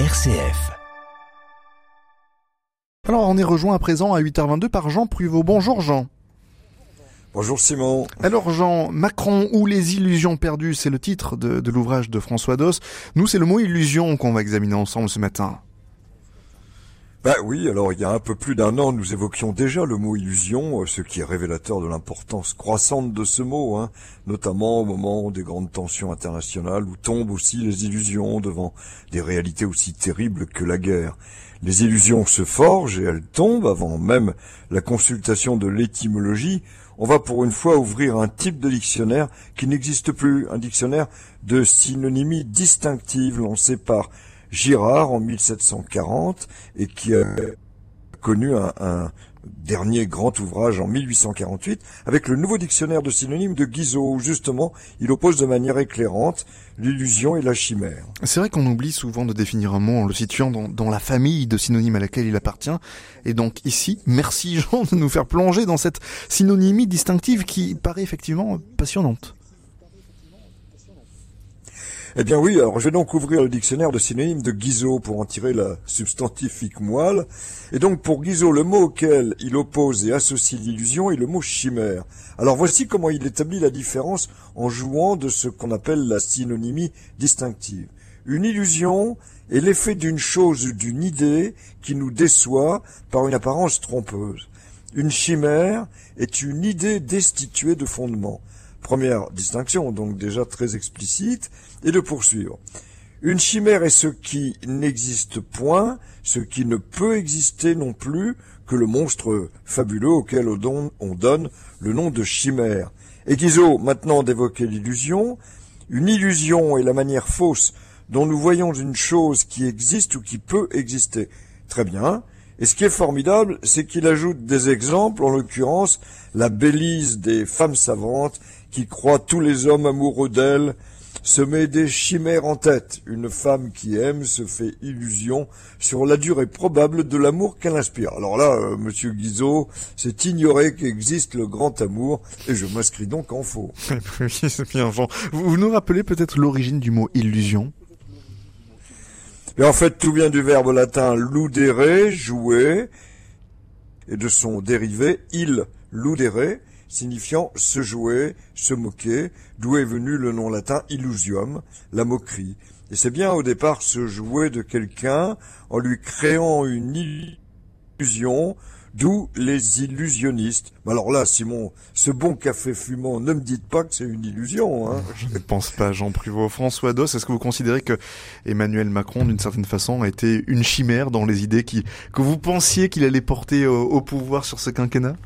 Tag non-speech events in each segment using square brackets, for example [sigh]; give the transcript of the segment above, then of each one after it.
RCF. Alors on est rejoint à présent à 8h22 par Jean Pruvot. Bonjour Jean. Bonjour Simon. Alors Jean, Macron ou les illusions perdues, c'est le titre de, de l'ouvrage de François Dos. Nous, c'est le mot illusion qu'on va examiner ensemble ce matin. Ben oui, alors il y a un peu plus d'un an, nous évoquions déjà le mot illusion, euh, ce qui est révélateur de l'importance croissante de ce mot, hein, notamment au moment des grandes tensions internationales où tombent aussi les illusions devant des réalités aussi terribles que la guerre. Les illusions se forgent et elles tombent avant même la consultation de l'étymologie. On va pour une fois ouvrir un type de dictionnaire qui n'existe plus, un dictionnaire de synonymie distinctive lancé par Girard en 1740 et qui a connu un, dernier grand ouvrage en 1848 avec le nouveau dictionnaire de synonymes de Guizot où justement il oppose de manière éclairante l'illusion et la chimère. C'est vrai qu'on oublie souvent de définir un mot en le situant dans, dans, la famille de synonymes à laquelle il appartient. Et donc ici, merci Jean de nous faire plonger dans cette synonymie distinctive qui paraît effectivement passionnante. Eh bien oui, alors je vais donc ouvrir le dictionnaire de synonymes de Guizot pour en tirer la substantifique moelle. Et donc pour Guizot, le mot auquel il oppose et associe l'illusion est le mot chimère. Alors voici comment il établit la différence en jouant de ce qu'on appelle la synonymie distinctive. Une illusion est l'effet d'une chose ou d'une idée qui nous déçoit par une apparence trompeuse. Une chimère est une idée destituée de fondement. Première distinction, donc déjà très explicite, et de poursuivre. Une chimère est ce qui n'existe point, ce qui ne peut exister non plus que le monstre fabuleux auquel on donne le nom de chimère. Et Guizot, maintenant d'évoquer l'illusion, une illusion est la manière fausse dont nous voyons une chose qui existe ou qui peut exister. Très bien. Et ce qui est formidable, c'est qu'il ajoute des exemples, en l'occurrence la bellise des femmes savantes qui croient tous les hommes amoureux d'elles, se met des chimères en tête. Une femme qui aime se fait illusion sur la durée probable de l'amour qu'elle inspire. Alors là, euh, monsieur Guizot, c'est ignorer qu'existe le grand amour, et je m'inscris donc en faux. [laughs] bien, Vous nous rappelez peut-être l'origine du mot illusion? Et en fait, tout vient du verbe latin ludere, jouer, et de son dérivé il, ludere, signifiant se jouer, se moquer, d'où est venu le nom latin illusium, la moquerie. Et c'est bien au départ se jouer de quelqu'un en lui créant une illusion, d'où les illusionnistes. Alors là, Simon, ce bon café fumant, ne me dites pas que c'est une illusion. Hein. Je ne pense pas, Jean Pruvot. François Dos, est-ce que vous considérez que Emmanuel Macron, d'une certaine façon, a été une chimère dans les idées qui, que vous pensiez qu'il allait porter au pouvoir sur ce quinquennat?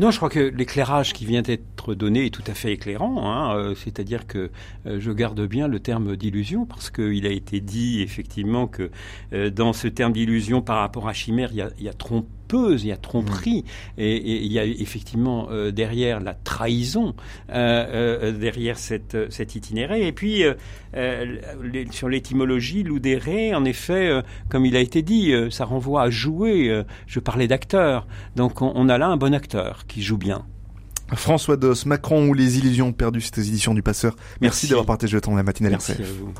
Non, je crois que l'éclairage qui vient d'être donné est tout à fait éclairant. Hein, euh, C'est-à-dire que euh, je garde bien le terme d'illusion parce qu'il a été dit effectivement que euh, dans ce terme d'illusion par rapport à chimère, il y a, a trompeuse, il y a tromperie, mmh. et, et, il y a effectivement euh, derrière la trahison, euh, euh, derrière cette, cet itinéraire. Et puis, les, sur l'étymologie, l'oudéré, en effet, comme il a été dit, ça renvoie à jouer. je parlais d'acteur. Donc, on, on, a là un bon acteur qui joue bien. François Dos, Macron ou les illusions perdues, cette édition du Passeur. Merci, Merci. d'avoir partagé le temps de la matinale Merci à vous.